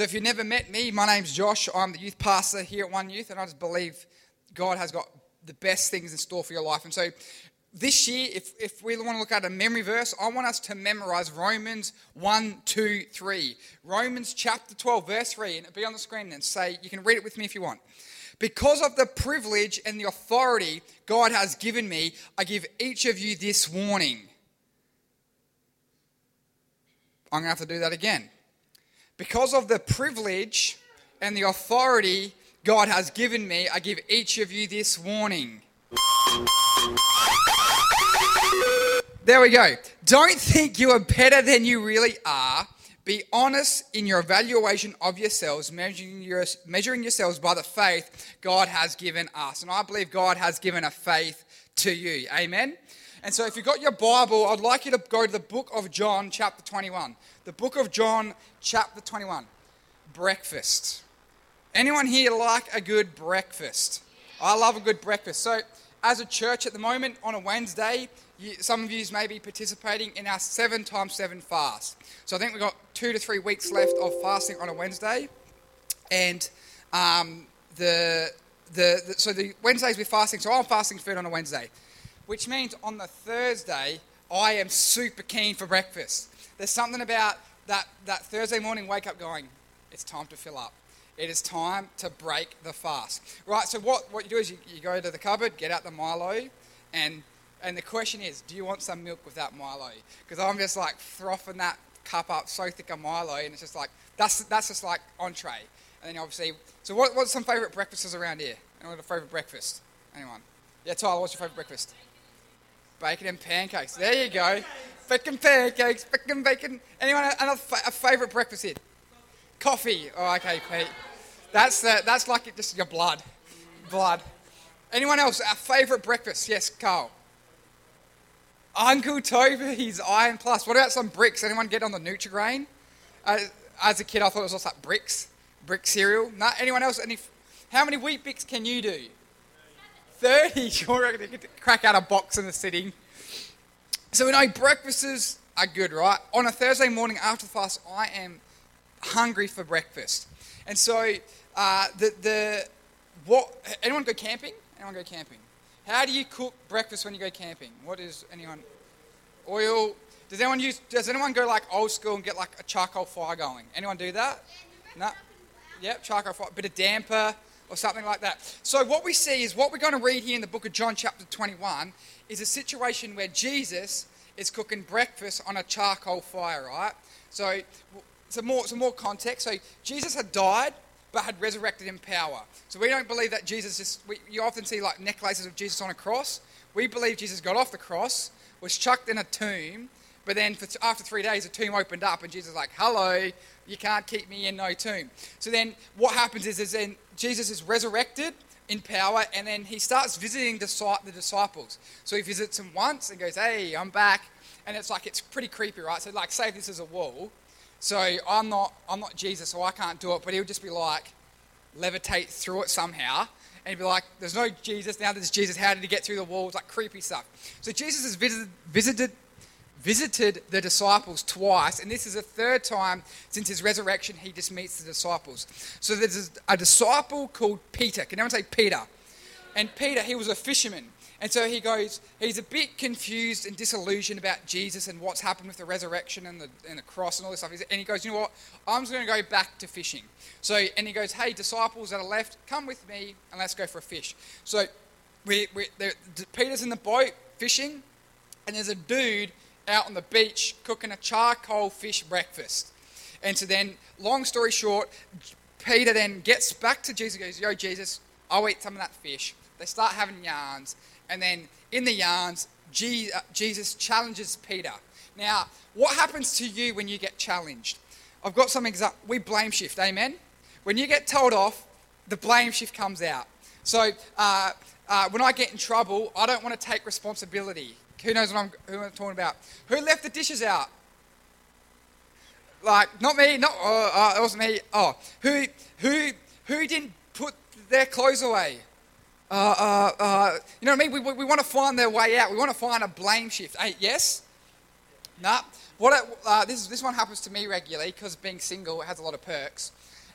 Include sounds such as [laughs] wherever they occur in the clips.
So if you've never met me, my name's Josh. I'm the youth pastor here at One Youth, and I just believe God has got the best things in store for your life. And so this year, if, if we want to look at a memory verse, I want us to memorize Romans 1, 2, 3. Romans chapter 12, verse 3, and it'll be on the screen and say, you can read it with me if you want. Because of the privilege and the authority God has given me, I give each of you this warning. I'm going to have to do that again. Because of the privilege and the authority God has given me, I give each of you this warning. There we go. Don't think you are better than you really are. Be honest in your evaluation of yourselves, measuring, your, measuring yourselves by the faith God has given us. And I believe God has given a faith to you. Amen. And so, if you've got your Bible, I'd like you to go to the book of John, chapter 21. The book of John, chapter 21. Breakfast. Anyone here like a good breakfast? I love a good breakfast. So, as a church at the moment, on a Wednesday, you, some of you may be participating in our seven times seven fast. So, I think we've got two to three weeks left of fasting on a Wednesday. And um, the, the, the, so the Wednesdays we're fasting. So, I'm fasting food on a Wednesday which means on the Thursday, I am super keen for breakfast. There's something about that, that Thursday morning wake up going, it's time to fill up. It is time to break the fast. Right, so what, what you do is you, you go to the cupboard, get out the Milo, and, and the question is, do you want some milk with that Milo? Because I'm just like frothing that cup up so thick of Milo, and it's just like, that's, that's just like entree. And then obviously, so what, what's some favourite breakfasts around here? Anyone got a favourite breakfast? Anyone? Yeah, Tyler, what's your favourite breakfast? Bacon and pancakes. There you go. Bacon pancakes, bacon, bacon. Anyone a, a favourite breakfast here? Coffee. Oh, okay, Pete. That's the, that's like it, just your blood, blood. Anyone else? A favourite breakfast? Yes, Carl. Uncle Toby's Iron Plus. What about some bricks? Anyone get on the Nutrigrain? Uh, as a kid, I thought it was also like bricks, Brick cereal. No, anyone else? Any? How many Weet-Bix can you do? 30, [laughs] you're going to crack out a box in the sitting. So we know breakfasts are good, right? On a Thursday morning after the fast, I am hungry for breakfast. And so uh, the, the, what, anyone go camping? Anyone go camping? How do you cook breakfast when you go camping? What is anyone? Oil. Does anyone use? Does anyone go like old school and get like a charcoal fire going? Anyone do that? No. Yep, charcoal fire. Bit of damper or something like that. So, what we see is what we're going to read here in the book of John, chapter 21, is a situation where Jesus is cooking breakfast on a charcoal fire, right? So, some more, some more context. So, Jesus had died but had resurrected in power. So, we don't believe that Jesus just, we, you often see like necklaces of Jesus on a cross. We believe Jesus got off the cross, was chucked in a tomb, but then after three days, the tomb opened up, and Jesus was like, Hello, you can't keep me in no tomb. So then what happens is, is then Jesus is resurrected in power, and then he starts visiting the disciples. So he visits them once and goes, Hey, I'm back. And it's like, it's pretty creepy, right? So, like, say this is a wall. So I'm not, I'm not Jesus, so I can't do it, but he'll just be like, levitate through it somehow. And he'd be like, there's no Jesus, now there's Jesus. How did he get through the walls? Like creepy stuff. So Jesus has visited, visited visited the disciples twice, and this is the third time since his resurrection he just meets the disciples. So there's a disciple called Peter. Can anyone say Peter? And Peter, he was a fisherman. And so he goes, he's a bit confused and disillusioned about Jesus and what's happened with the resurrection and the, and the cross and all this stuff. And he goes, you know what? I'm just going to go back to fishing. So, and he goes, hey, disciples that are left, come with me and let's go for a fish. So we, we, Peter's in the boat fishing, and there's a dude out on the beach cooking a charcoal fish breakfast. And so then, long story short, Peter then gets back to Jesus goes, Yo, Jesus, I'll eat some of that fish. They start having yarns. And then in the yarns, uh, Jesus challenges Peter. Now, what happens to you when you get challenged? I've got some example. We blame shift, amen? When you get told off, the blame shift comes out. So uh, uh, when I get in trouble, I don't want to take responsibility. Who knows what I'm, who I'm talking about? Who left the dishes out? Like, not me, not, oh, uh, it wasn't me. Oh, who, who, who didn't put their clothes away? Uh, uh, uh, you know what I mean? We, we, we want to find their way out. We want to find a blame shift. Hey, yes? Nah. what uh, this this one happens to me regularly because being single has a lot of perks,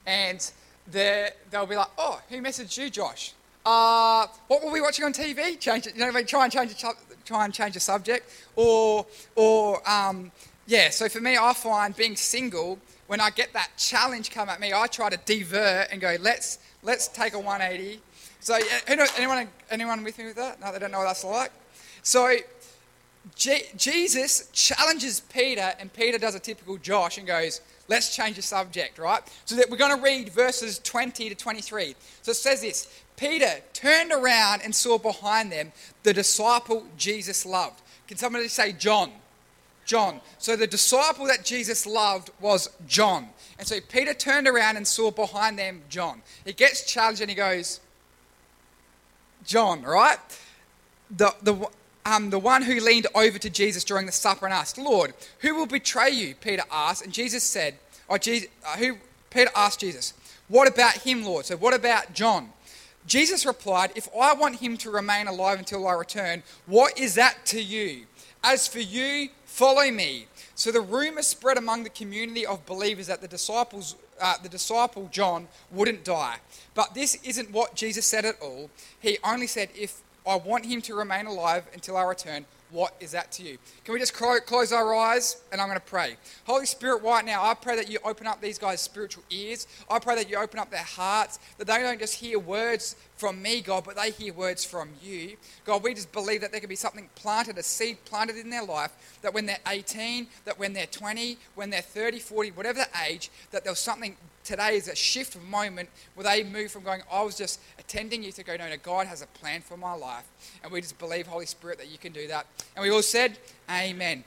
and they'll be like, "Oh, who messaged you, Josh? Uh, what were we watching on TV? Change it, you know, try and change the try and change the subject, or or um, yeah. So for me, I find being single when I get that challenge come at me, I try to divert and go, let's let's take a 180. So anyone anyone with me with that? No, they don't know what that's like. So Je- Jesus challenges Peter, and Peter does a typical Josh and goes, let's change the subject, right? So that we're going to read verses 20 to 23. So it says this Peter turned around and saw behind them the disciple Jesus loved. Can somebody say John? John. So the disciple that Jesus loved was John. And so Peter turned around and saw behind them John. He gets challenged and he goes, John, right? The, the, um, the one who leaned over to Jesus during the supper and asked, Lord, who will betray you? Peter asked. And Jesus said, or Jesus, uh, who, Peter asked Jesus, What about him, Lord? So what about John? Jesus replied, If I want him to remain alive until I return, what is that to you? As for you, follow me. So the rumor spread among the community of believers that the disciples, uh, the disciple John wouldn't die. But this isn't what Jesus said at all. He only said, If I want him to remain alive until I return, what is that to you? Can we just close our eyes and I'm going to pray? Holy Spirit, right now, I pray that you open up these guys' spiritual ears. I pray that you open up their hearts, that they don't just hear words from me, God, but they hear words from you. God, we just believe that there could be something planted, a seed planted in their life, that when they're 18, that when they're 20, when they're 30, 40, whatever the age, that there's something today is a shift moment where they move from going, I was just attending you to go, no, no, God has a plan for my life. And we just believe, Holy Spirit, that you can do that. And we all said, Amen.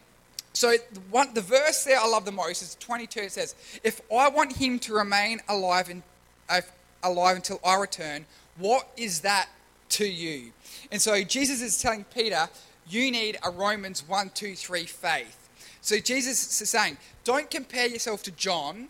So the, one, the verse there I love the most is 22. It says, If I want him to remain alive, in, uh, alive until I return, what is that to you? And so Jesus is telling Peter, you need a Romans 1, 2, 3 faith. So Jesus is saying, don't compare yourself to John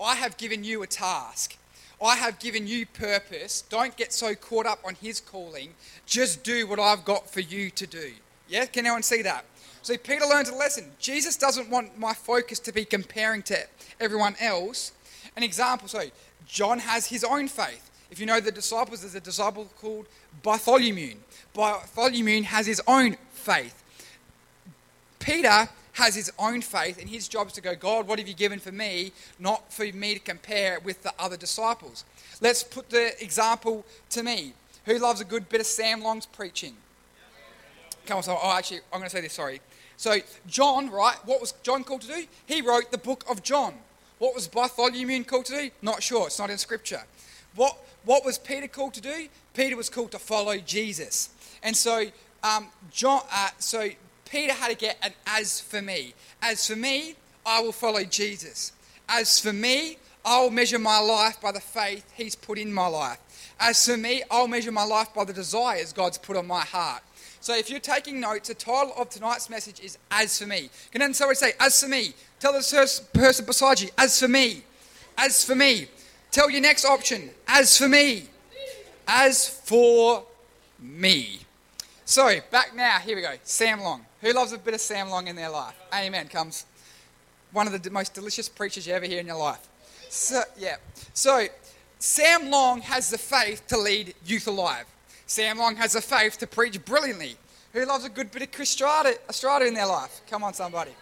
I have given you a task. I have given you purpose. Don't get so caught up on his calling. Just do what I've got for you to do. Yeah? Can anyone see that? So Peter learns a lesson. Jesus doesn't want my focus to be comparing to everyone else. An example, so John has his own faith. If you know the disciples, there's a disciple called Bartholomew. Bartholomew has his own faith. Peter has his own faith, and his job is to go, God, what have you given for me? Not for me to compare with the other disciples. Let's put the example to me. Who loves a good bit of Sam Long's preaching? Come on, so, oh, actually, I'm going to say this, sorry. So, John, right, what was John called to do? He wrote the book of John. What was Bartholomew called to do? Not sure, it's not in scripture. What, what was Peter called to do? Peter was called to follow Jesus. And so, um, John, uh, so Peter had to get an as for me. As for me, I will follow Jesus. As for me, I'll measure my life by the faith he's put in my life. As for me, I'll measure my life by the desires God's put on my heart. So if you're taking notes, the title of tonight's message is As for Me. Can then somebody say, As for me? Tell the person beside you, As for me. As for me. Tell your next option, As for me. As for me. So, back now, here we go. Sam Long. Who loves a bit of Sam Long in their life? Amen. Comes one of the most delicious preachers you ever hear in your life. So, yeah. So, Sam Long has the faith to lead Youth Alive. Sam Long has the faith to preach brilliantly. Who loves a good bit of Chris Strada, Strada in their life? Come on, somebody.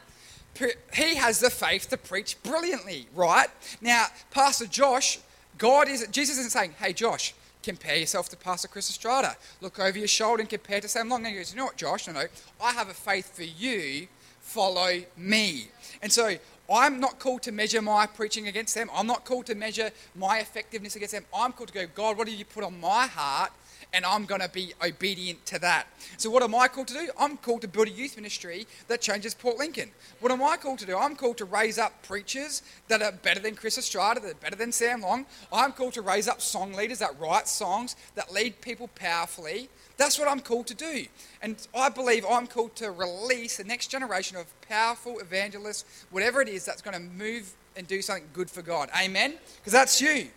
He has the faith to preach brilliantly, right? Now, Pastor Josh, God is, Jesus isn't saying, hey, Josh, compare yourself to Pastor Chris Estrada. Look over your shoulder and compare to Sam Long. And he goes, you know what, Josh? No, no, I have a faith for you. Follow me. And so I'm not called to measure my preaching against them. I'm not called to measure my effectiveness against them. I'm called to go, God, what have you put on my heart? And I'm going to be obedient to that. So, what am I called to do? I'm called to build a youth ministry that changes Port Lincoln. What am I called to do? I'm called to raise up preachers that are better than Chris Estrada, that are better than Sam Long. I'm called to raise up song leaders that write songs, that lead people powerfully. That's what I'm called to do. And I believe I'm called to release the next generation of powerful evangelists, whatever it is that's going to move and do something good for God. Amen? Because that's you.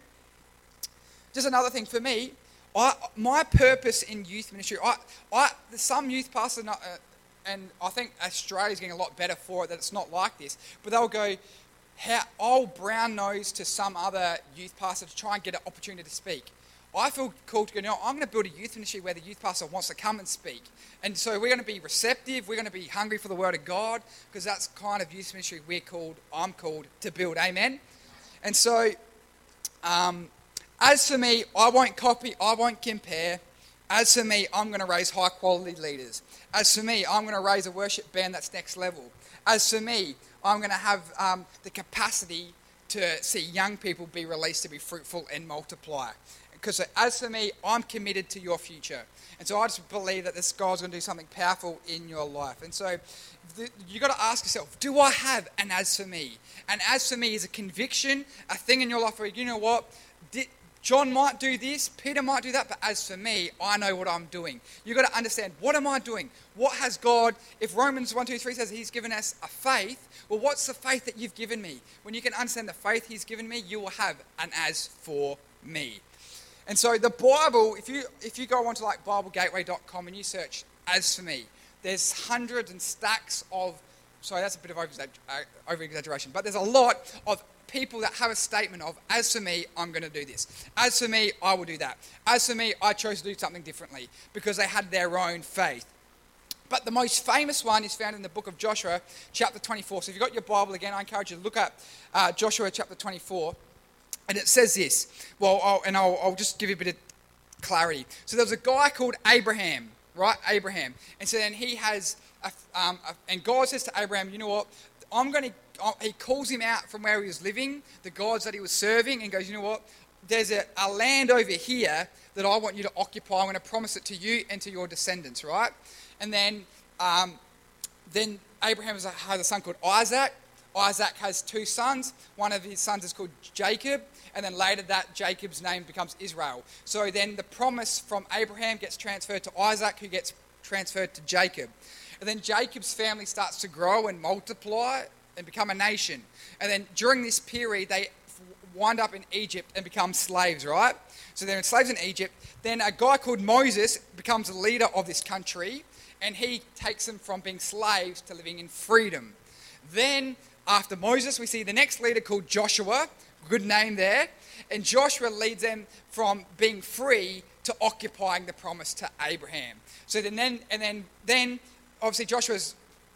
Just another thing for me, I, my purpose in youth ministry, I, I, some youth pastors, uh, and I think Australia's getting a lot better for it that it's not like this. But they'll go, how, I'll brown nose to some other youth pastor to try and get an opportunity to speak. I feel called to go, no, I'm going to build a youth ministry where the youth pastor wants to come and speak. And so we're going to be receptive, we're going to be hungry for the word of God, because that's kind of youth ministry we're called, I'm called to build. Amen? And so, um, as for me, I won't copy, I won't compare. As for me, I'm going to raise high quality leaders. As for me, I'm going to raise a worship band that's next level. As for me, I'm going to have um, the capacity to see young people be released to be fruitful and multiply. Because as for me, I'm committed to your future. And so I just believe that this God's going to do something powerful in your life. And so you've got to ask yourself, do I have an as for me? And as for me is a conviction, a thing in your life where, you know what, John might do this, Peter might do that, but as for me, I know what I'm doing. You've got to understand, what am I doing? What has God, if Romans 1, 2, 3 says He's given us a faith, well, what's the faith that you've given me? When you can understand the faith He's given me, you will have an as for me. And so the Bible, if you if you go onto like BibleGateway.com and you search as for me, there's hundreds and stacks of sorry, that's a bit of over uh, exaggeration, but there's a lot of people that have a statement of, as for me, I'm going to do this. As for me, I will do that. As for me, I chose to do something differently because they had their own faith. But the most famous one is found in the book of Joshua, chapter 24. So if you've got your Bible again, I encourage you to look at uh, Joshua chapter 24. And it says this. Well, I'll, and I'll, I'll just give you a bit of clarity. So there was a guy called Abraham, right? Abraham. And so then he has, a, um, a, and God says to Abraham, you know what? I'm going to he calls him out from where he was living, the gods that he was serving, and goes, You know what? There's a, a land over here that I want you to occupy. I'm going to promise it to you and to your descendants, right? And then, um, then Abraham has a son called Isaac. Isaac has two sons. One of his sons is called Jacob, and then later that Jacob's name becomes Israel. So then the promise from Abraham gets transferred to Isaac, who gets transferred to Jacob. And then Jacob's family starts to grow and multiply and become a nation. And then during this period, they wind up in Egypt and become slaves, right? So they're slaves in Egypt. Then a guy called Moses becomes the leader of this country, and he takes them from being slaves to living in freedom. Then, after Moses, we see the next leader called Joshua, good name there, and Joshua leads them from being free to occupying the promise to Abraham. So then, and then, then obviously Joshua's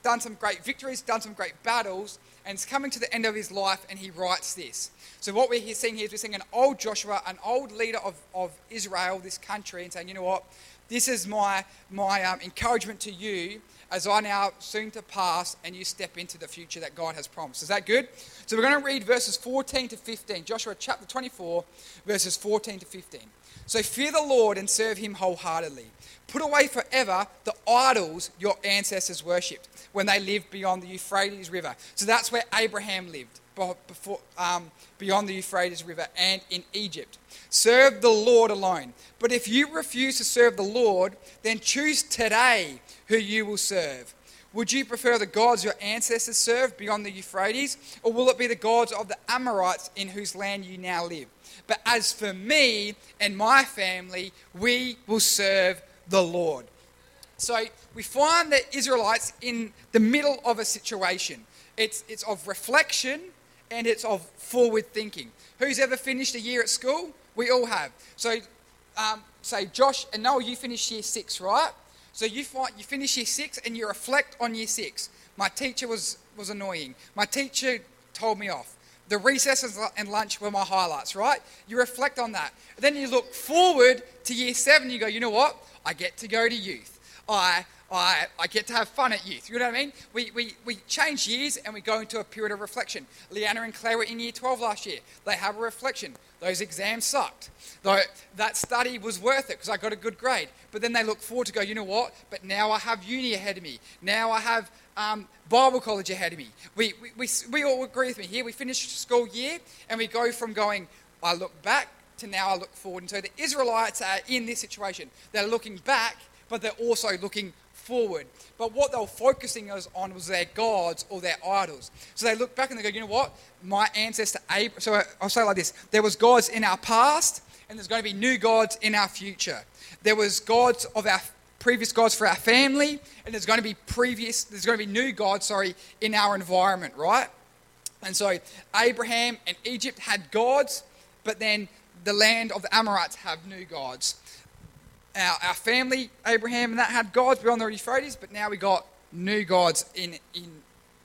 done some great victories, done some great battles, and it's coming to the end of his life, and he writes this. So, what we're seeing here is we're seeing an old Joshua, an old leader of, of Israel, this country, and saying, you know what? This is my, my um, encouragement to you as I now soon to pass and you step into the future that God has promised. Is that good? So, we're going to read verses 14 to 15, Joshua chapter 24, verses 14 to 15. So, fear the Lord and serve him wholeheartedly. Put away forever the idols your ancestors worshipped when they lived beyond the Euphrates River. So that's where Abraham lived, before, um, beyond the Euphrates River and in Egypt. Serve the Lord alone. But if you refuse to serve the Lord, then choose today who you will serve. Would you prefer the gods your ancestors served beyond the Euphrates, or will it be the gods of the Amorites in whose land you now live? But as for me and my family, we will serve the Lord. So we find the Israelites in the middle of a situation. It's, it's of reflection and it's of forward thinking. Who's ever finished a year at school? We all have. So, um, say, Josh and Noel, you finished year six, right? So you, find, you finish year six and you reflect on year six. My teacher was, was annoying. My teacher told me off. The recesses and lunch were my highlights, right? You reflect on that. Then you look forward to year seven, you go, you know what? I get to go to youth. I, I, I get to have fun at youth. You know what I mean? We, we, we change years and we go into a period of reflection. Leanna and Claire were in year 12 last year. They have a reflection. Those exams sucked. Though that study was worth it because I got a good grade. But then they look forward to go, you know what? But now I have uni ahead of me. Now I have um, Bible college ahead of me. We, we, we, we all agree with me here. We finish school year and we go from going, I look back to now I look forward. And so the Israelites are in this situation. They're looking back but they're also looking forward. But what they were focusing us on was their gods or their idols. So they look back and they go, you know what? My ancestor Abraham. So I'll say like this: there was gods in our past, and there's going to be new gods in our future. There was gods of our previous gods for our family, and there's going to be previous, there's going to be new gods, sorry, in our environment, right? And so Abraham and Egypt had gods, but then the land of the Amorites have new gods. Our, our family, Abraham and that had gods beyond the Euphrates, but now we got new gods in, in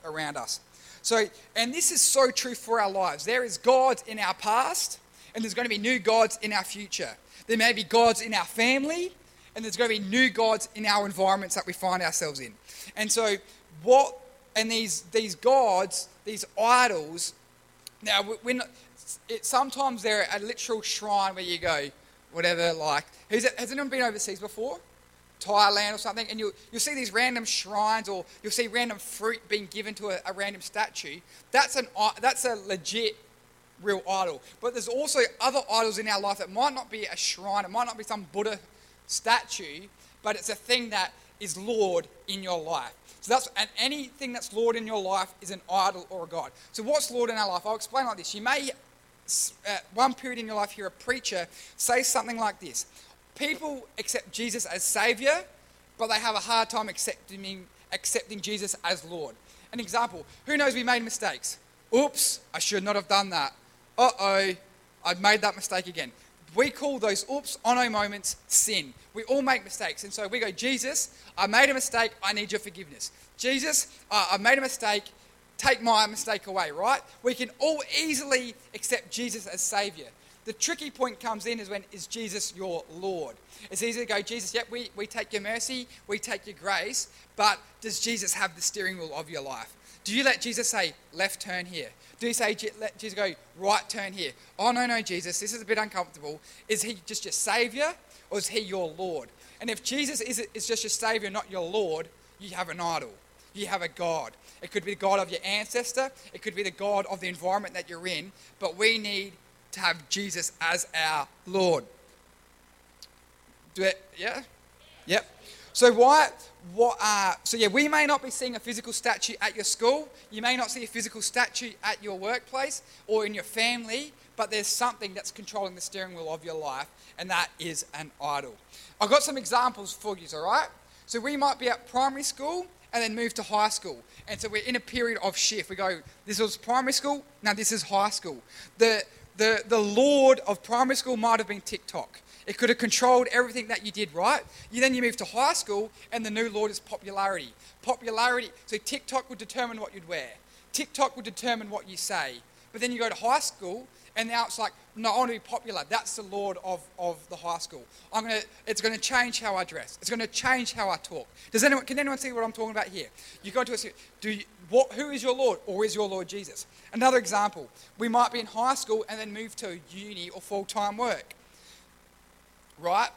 around us. So, and this is so true for our lives. There is gods in our past, and there's going to be new gods in our future. There may be gods in our family, and there's going to be new gods in our environments that we find ourselves in. And so, what and these these gods, these idols. Now, when it, sometimes they're a literal shrine where you go, whatever. Like, has, anyone been overseas before? Thailand or something, and you'll, you'll see these random shrines or you'll see random fruit being given to a, a random statue. That's, an, that's a legit real idol. But there's also other idols in our life that might not be a shrine, it might not be some Buddha statue, but it's a thing that is Lord in your life. So that's and anything that's Lord in your life is an idol or a god. So what's Lord in our life? I'll explain like this. You may at one period in your life hear a preacher say something like this. People accept Jesus as savior, but they have a hard time accepting accepting Jesus as Lord. An example, who knows we made mistakes? Oops, I should not have done that. Uh-oh, I've made that mistake again. We call those oops, ono moments sin. We all make mistakes. And so we go, Jesus, I made a mistake. I need your forgiveness. Jesus, uh, I made a mistake. Take my mistake away, right? We can all easily accept Jesus as Savior. The tricky point comes in is when, is Jesus your Lord? It's easy to go, Jesus, yep, we, we take your mercy, we take your grace, but does Jesus have the steering wheel of your life? Do you let Jesus say, left turn here? Do you say, let Jesus go, right turn here? Oh, no, no, Jesus, this is a bit uncomfortable. Is he just your Savior or is he your Lord? And if Jesus is, is just your Savior, not your Lord, you have an idol. You have a God. It could be the God of your ancestor, it could be the God of the environment that you're in, but we need to have Jesus as our Lord. Do it, yeah? Yep. So why? What? Uh, so yeah, we may not be seeing a physical statue at your school. You may not see a physical statue at your workplace or in your family, but there's something that's controlling the steering wheel of your life, and that is an idol. I've got some examples for you. All right. So we might be at primary school and then move to high school. And so we're in a period of shift. We go, this was primary school, now this is high school. The, the, the Lord of primary school might have been TikTok. It could have controlled everything that you did, right? You then you move to high school, and the new Lord is popularity. Popularity. So TikTok would determine what you'd wear. TikTok would determine what you say. But then you go to high school, and now it's like, no, I want to be popular. That's the Lord of, of the high school. I'm gonna, it's going to change how I dress. It's going to change how I talk. Does anyone, can anyone see what I'm talking about here? You go to a, do you, what, who is your Lord, or is your Lord Jesus? Another example, we might be in high school and then move to uni or full-time work right?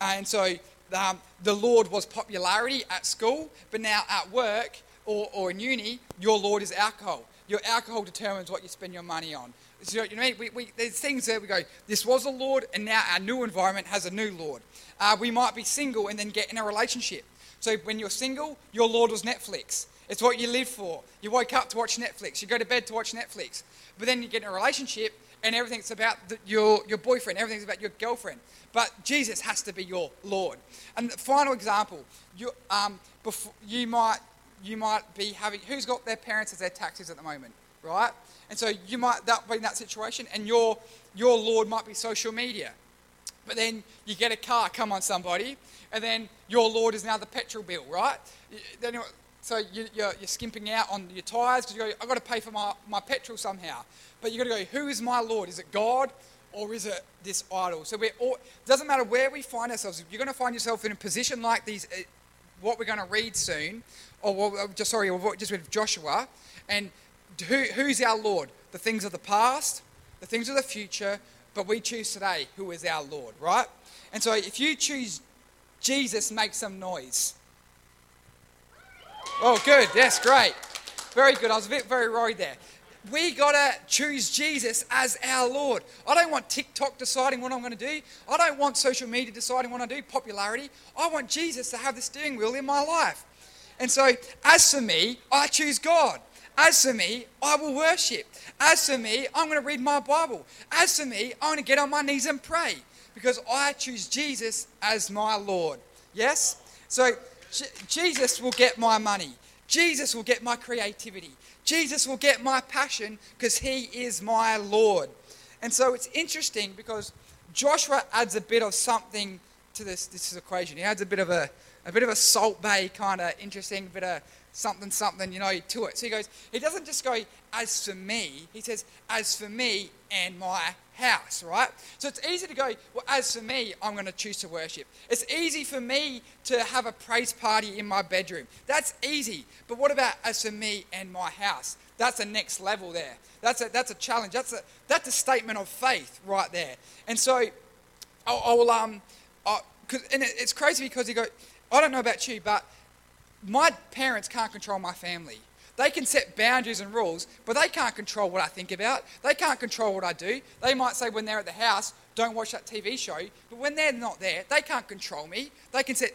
And so um, the Lord was popularity at school, but now at work or, or in uni, your Lord is alcohol. Your alcohol determines what you spend your money on. So, you know, we, we, there's things that we go, this was a Lord, and now our new environment has a new Lord. Uh, we might be single and then get in a relationship. So when you're single, your Lord was Netflix. It's what you live for. You woke up to watch Netflix. You go to bed to watch Netflix. But then you get in a relationship and everything's about the, your, your boyfriend, everything's about your girlfriend. But Jesus has to be your Lord. And the final example, you, um, before, you, might, you might be having, who's got their parents as their taxes at the moment, right? And so you might that be in that situation, and your, your Lord might be social media. But then you get a car, come on, somebody, and then your Lord is now the petrol bill, right? Then so you, are you're, you're skimping out on your tyres because you go, I've got to pay for my, my petrol somehow. But you've got to go, who is my Lord? Is it God or is it this idol? So we're all, it doesn't matter where we find ourselves. If You're going to find yourself in a position like these, uh, what we're going to read soon, or just sorry, or just with Joshua, and who, who's our Lord? The things of the past, the things of the future, but we choose today who is our Lord, right? And so if you choose Jesus, make some noise. Oh, good. Yes, great. Very good. I was a bit very worried there. We got to choose Jesus as our Lord. I don't want TikTok deciding what I'm going to do. I don't want social media deciding what I do, popularity. I want Jesus to have the steering wheel in my life. And so, as for me, I choose God. As for me, I will worship. As for me, I'm going to read my Bible. As for me, I'm going to get on my knees and pray because I choose Jesus as my Lord. Yes? So Jesus will get my money. Jesus will get my creativity. Jesus will get my passion because he is my Lord. And so it's interesting because Joshua adds a bit of something to this, this equation. He adds a bit of a, a bit of a Salt Bae kind of interesting bit of something, something, you know, to it. So he goes, he doesn't just go, as for me, he says, as for me and my house, right? So it's easy to go, well, as for me, I'm going to choose to worship. It's easy for me to have a praise party in my bedroom. That's easy. But what about as for me and my house? That's the next level there. That's a, that's a challenge. That's a, that's a statement of faith right there. And so I'll, I'll um, I, and it's crazy because he goes, I don't know about you, but my parents can't control my family. They can set boundaries and rules, but they can't control what I think about. They can't control what I do. They might say when they're at the house, don't watch that TV show, but when they're not there, they can't control me. They can set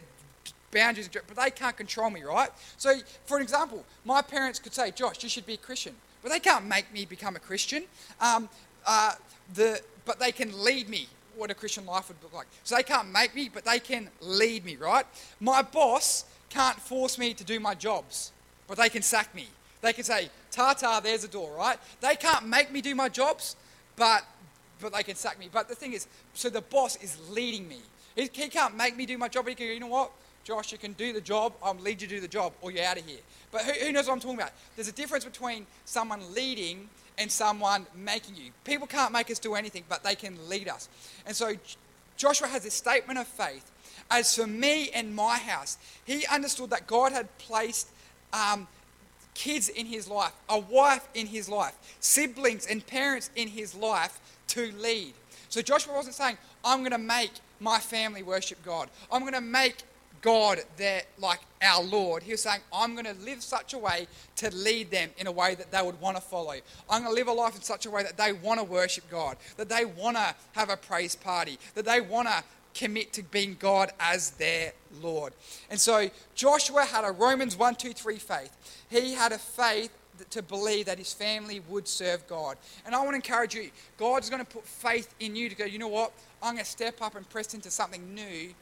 boundaries, but they can't control me, right? So, for example, my parents could say, Josh, you should be a Christian, but they can't make me become a Christian. Um, uh, the, but they can lead me what a Christian life would look like. So they can't make me, but they can lead me, right? My boss can't force me to do my jobs, but they can sack me. They can say, ta ta, there's a door, right? They can't make me do my jobs, but, but they can sack me. But the thing is, so the boss is leading me. He, he can't make me do my job, he can go, you know what? Josh, you can do the job, I'll lead you to do the job, or you're out of here. But who, who knows what I'm talking about? There's a difference between someone leading and someone making you. People can't make us do anything, but they can lead us. And so Joshua has this statement of faith as for me and my house, he understood that God had placed um, kids in his life, a wife in his life, siblings and parents in his life to lead. So Joshua wasn't saying, I'm going to make my family worship God. I'm going to make God their like our Lord. He was saying, I'm going to live such a way to lead them in a way that they would want to follow. I'm going to live a life in such a way that they want to worship God, that they want to have a praise party, that they want to commit to being God as their Lord. And so Joshua had a Romans 1, 2, 3 faith. He had a faith to believe that his family would serve God. And I want to encourage you, God's going to put faith in you to go, you know what? I'm going to step up and press into something new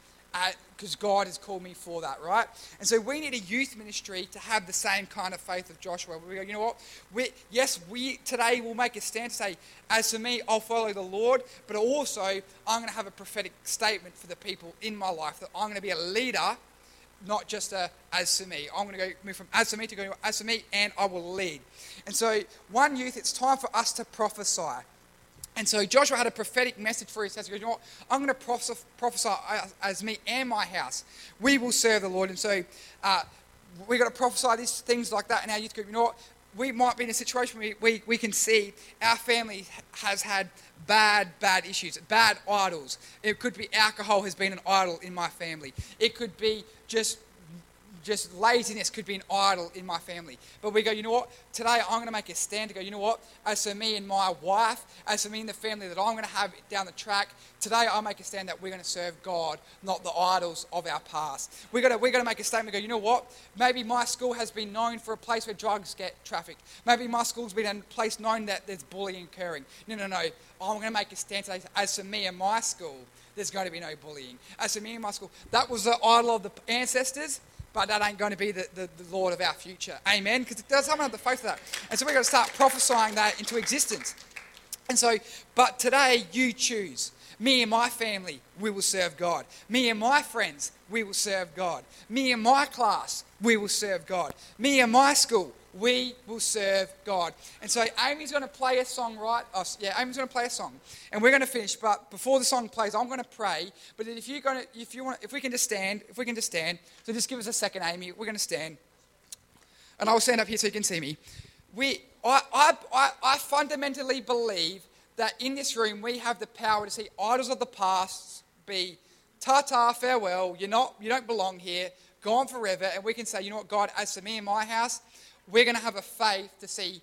because God has called me for that, right? And so we need a youth ministry to have the same kind of faith of Joshua. We go, you know what? We, yes, we today will make a stand to say, as for me, I'll follow the Lord, but also I'm going to have a prophetic statement for the people in my life that I'm going to be a leader, not just a as for me. I'm going to go move from as for me to go as for me, and I will lead. And so, one youth, it's time for us to prophesy. And so Joshua had a prophetic message for his house. He goes, you know what? I'm going to prophesy as me and my house. We will serve the Lord. And so uh, we've got to prophesy these things like that in our youth group. You know what? We might be in a situation where we, we can see our family has had bad, bad issues, bad idols. It could be alcohol has been an idol in my family. It could be just just laziness could be an idol in my family. But we go, you know what? Today I'm going to make a stand to go, you know what? As for me and my wife, as for me and the family that I'm going to have down the track, today I make a stand that we're going to serve God, not the idols of our past. We're going to, we're going to make a statement, go, you know what? Maybe my school has been known for a place where drugs get trafficked. Maybe my school's been a place known that there's bullying occurring. No, no, no. I'm going to make a stand today. As for me and my school, there's going to be no bullying. As for me and my school, that was the idol of the ancestors but that ain't going to be the, the, the Lord of our future. Amen? Because it does someone have the faith of that. And so we've got to start prophesying that into existence. And so, but today you choose. Me and my family, we will serve God. Me and my friends, we will serve God. Me and my class, we will serve God. Me and my school, we will serve God. And so Amy's going to play a song, right? Oh, yeah, Amy's going to play a song, and we're going to finish. But before the song plays, I'm going to pray. But if you're going to, if you want, if we can just stand, if we can just stand, so just give us a second, Amy. We're going to stand, and I'll stand up here so you can see me. We, I, I, I, I fundamentally believe that in this room we have the power to see idols of the past be ta-ta, farewell. You're not, you don't belong here. Gone forever, and we can say, you know what, God, as for me and my house, we're going to have a faith to see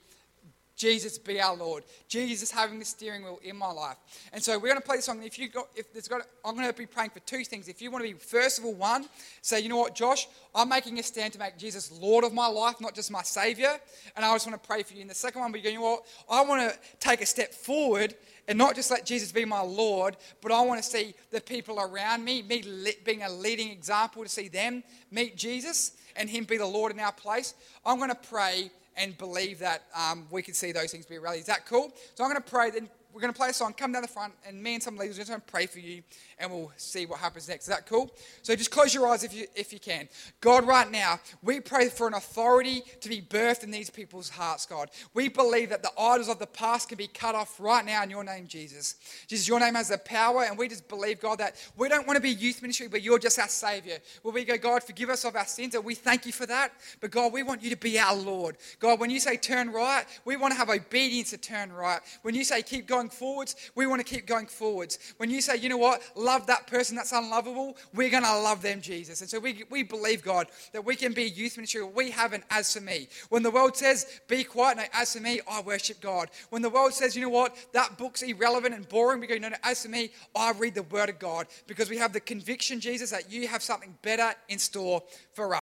Jesus be our Lord. Jesus having the steering wheel in my life. And so we're going to play this song. If you got, if there's got, I'm going to be praying for two things. If you want to be, first of all, one, say, you know what, Josh, I'm making a stand to make Jesus Lord of my life, not just my Savior. And I just want to pray for you. And the second one, go, you know what, I want to take a step forward and not just let Jesus be my Lord, but I want to see the people around me, me being a leading example to see them meet Jesus and Him be the Lord in our place. I'm going to pray and believe that um, we can see those things be a reality. Is that cool? So I'm going to pray. Then we're going to play a song. Come down the front, and me and some leaders are just going to pray for you and we'll see what happens next. Is that cool? So just close your eyes if you, if you can. God, right now, we pray for an authority to be birthed in these people's hearts, God. We believe that the idols of the past can be cut off right now in your name, Jesus. Jesus, your name has the power, and we just believe, God, that we don't want to be youth ministry, but you're just our Savior. Will we go, God, forgive us of our sins, and we thank you for that. But God, we want you to be our Lord. God, when you say turn right, we want to have obedience to turn right. When you say keep going forwards, we want to keep going forwards. When you say, you know what, love that person that's unlovable, we're going to love them, Jesus. And so we, we believe, God, that we can be youth ministry. We have an as for me. When the world says, be quiet, no, as for me, I worship God. When the world says, you know what, that book's irrelevant and boring, we go, no, no, as for me, I read the word of God because we have the conviction, Jesus, that you have something better in store for us.